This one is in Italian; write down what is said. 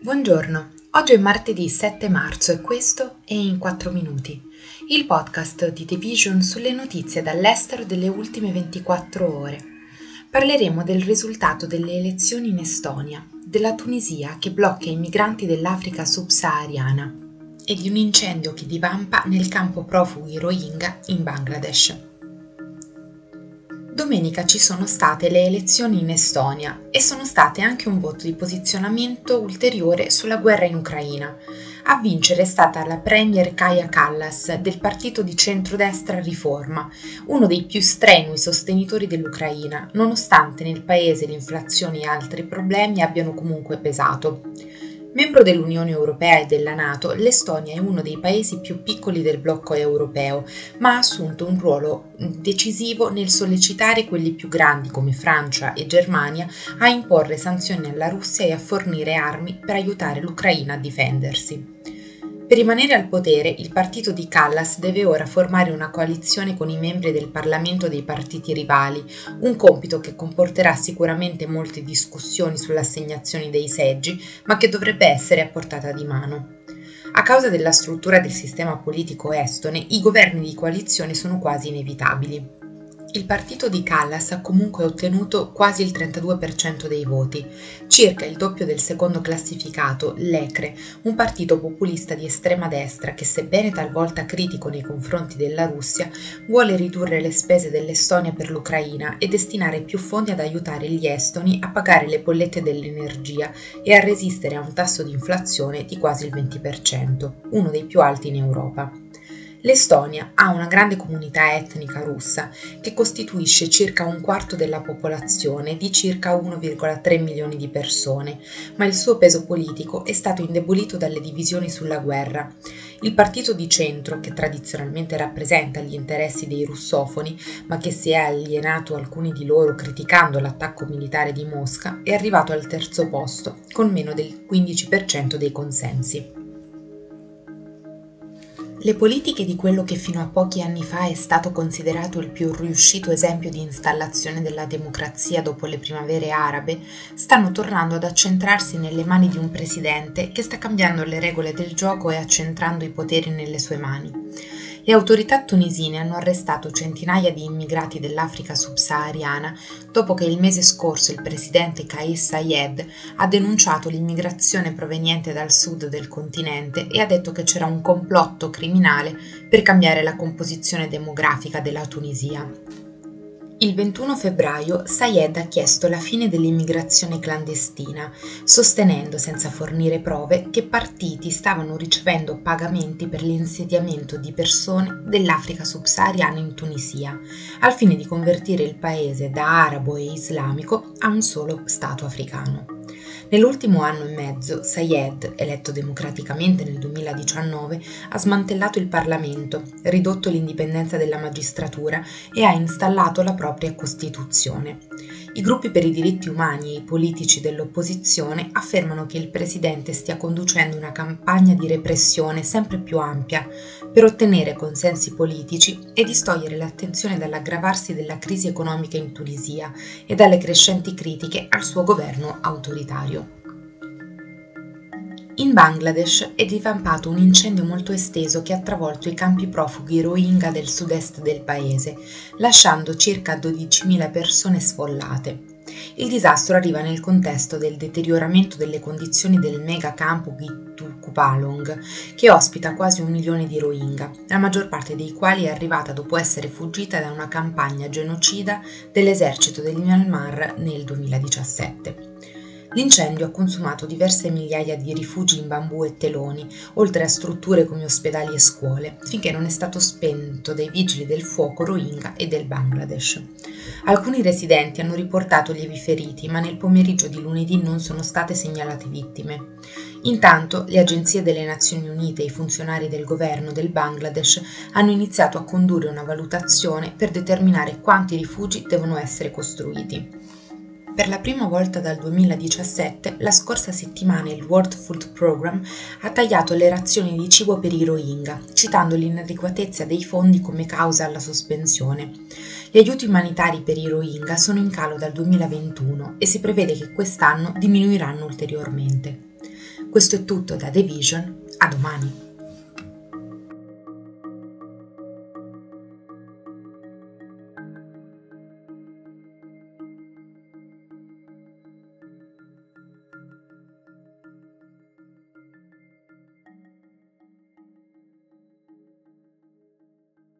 Buongiorno, oggi è martedì 7 marzo e questo è In 4 Minuti, il podcast di The Vision sulle notizie dall'estero delle ultime 24 ore. Parleremo del risultato delle elezioni in Estonia, della Tunisia che blocca i migranti dell'Africa subsahariana e di un incendio che divampa nel campo profughi Rohingya in Bangladesh. Domenica ci sono state le elezioni in Estonia e sono state anche un voto di posizionamento ulteriore sulla guerra in Ucraina. A vincere è stata la premier Kaya Kallas del partito di centrodestra Riforma, uno dei più strenui sostenitori dell'Ucraina, nonostante nel paese l'inflazione e altri problemi abbiano comunque pesato. Membro dell'Unione Europea e della Nato, l'Estonia è uno dei paesi più piccoli del blocco europeo, ma ha assunto un ruolo decisivo nel sollecitare quelli più grandi come Francia e Germania a imporre sanzioni alla Russia e a fornire armi per aiutare l'Ucraina a difendersi. Per rimanere al potere, il partito di Callas deve ora formare una coalizione con i membri del Parlamento dei partiti rivali, un compito che comporterà sicuramente molte discussioni sull'assegnazione dei seggi, ma che dovrebbe essere a portata di mano. A causa della struttura del sistema politico estone, i governi di coalizione sono quasi inevitabili. Il partito di Callas ha comunque ottenuto quasi il 32% dei voti, circa il doppio del secondo classificato, l'ECRE, un partito populista di estrema destra che, sebbene talvolta critico nei confronti della Russia, vuole ridurre le spese dell'Estonia per l'Ucraina e destinare più fondi ad aiutare gli estoni a pagare le bollette dell'energia e a resistere a un tasso di inflazione di quasi il 20%, uno dei più alti in Europa. L'Estonia ha una grande comunità etnica russa che costituisce circa un quarto della popolazione di circa 1,3 milioni di persone, ma il suo peso politico è stato indebolito dalle divisioni sulla guerra. Il partito di centro, che tradizionalmente rappresenta gli interessi dei russofoni, ma che si è alienato alcuni di loro criticando l'attacco militare di Mosca, è arrivato al terzo posto, con meno del 15% dei consensi. Le politiche di quello che fino a pochi anni fa è stato considerato il più riuscito esempio di installazione della democrazia dopo le primavere arabe stanno tornando ad accentrarsi nelle mani di un presidente che sta cambiando le regole del gioco e accentrando i poteri nelle sue mani. Le autorità tunisine hanno arrestato centinaia di immigrati dell'Africa subsahariana dopo che il mese scorso il presidente Kais Sayed ha denunciato l'immigrazione proveniente dal sud del continente e ha detto che c'era un complotto criminale per cambiare la composizione demografica della Tunisia. Il 21 febbraio Sayed ha chiesto la fine dell'immigrazione clandestina, sostenendo senza fornire prove che partiti stavano ricevendo pagamenti per l'insediamento di persone dell'Africa subsahariana in Tunisia, al fine di convertire il paese da arabo e islamico a un solo Stato africano. Nell'ultimo anno e mezzo, Sayed, eletto democraticamente nel 2019, ha smantellato il Parlamento, ridotto l'indipendenza della magistratura e ha installato la propria Costituzione. I gruppi per i diritti umani e i politici dell'opposizione affermano che il presidente stia conducendo una campagna di repressione sempre più ampia per ottenere consensi politici e distogliere l'attenzione dall'aggravarsi della crisi economica in Tunisia e dalle crescenti critiche al suo governo autoritario. In Bangladesh è divampato un incendio molto esteso che ha travolto i campi profughi Rohingya del sud-est del paese, lasciando circa 12.000 persone sfollate. Il disastro arriva nel contesto del deterioramento delle condizioni del mega campo Kupalong, che ospita quasi un milione di Rohingya, la maggior parte dei quali è arrivata dopo essere fuggita da una campagna genocida dell'esercito del Myanmar nel 2017. L'incendio ha consumato diverse migliaia di rifugi in bambù e teloni, oltre a strutture come ospedali e scuole, finché non è stato spento dai vigili del fuoco Rohingya e del Bangladesh. Alcuni residenti hanno riportato lievi feriti, ma nel pomeriggio di lunedì non sono state segnalate vittime. Intanto le agenzie delle Nazioni Unite e i funzionari del governo del Bangladesh hanno iniziato a condurre una valutazione per determinare quanti rifugi devono essere costruiti. Per la prima volta dal 2017, la scorsa settimana il World Food Programme ha tagliato le razioni di cibo per i Rohingya, citando l'inadeguatezza dei fondi come causa alla sospensione. Gli aiuti umanitari per i Rohingya sono in calo dal 2021 e si prevede che quest'anno diminuiranno ulteriormente. Questo è tutto da The Vision, a domani.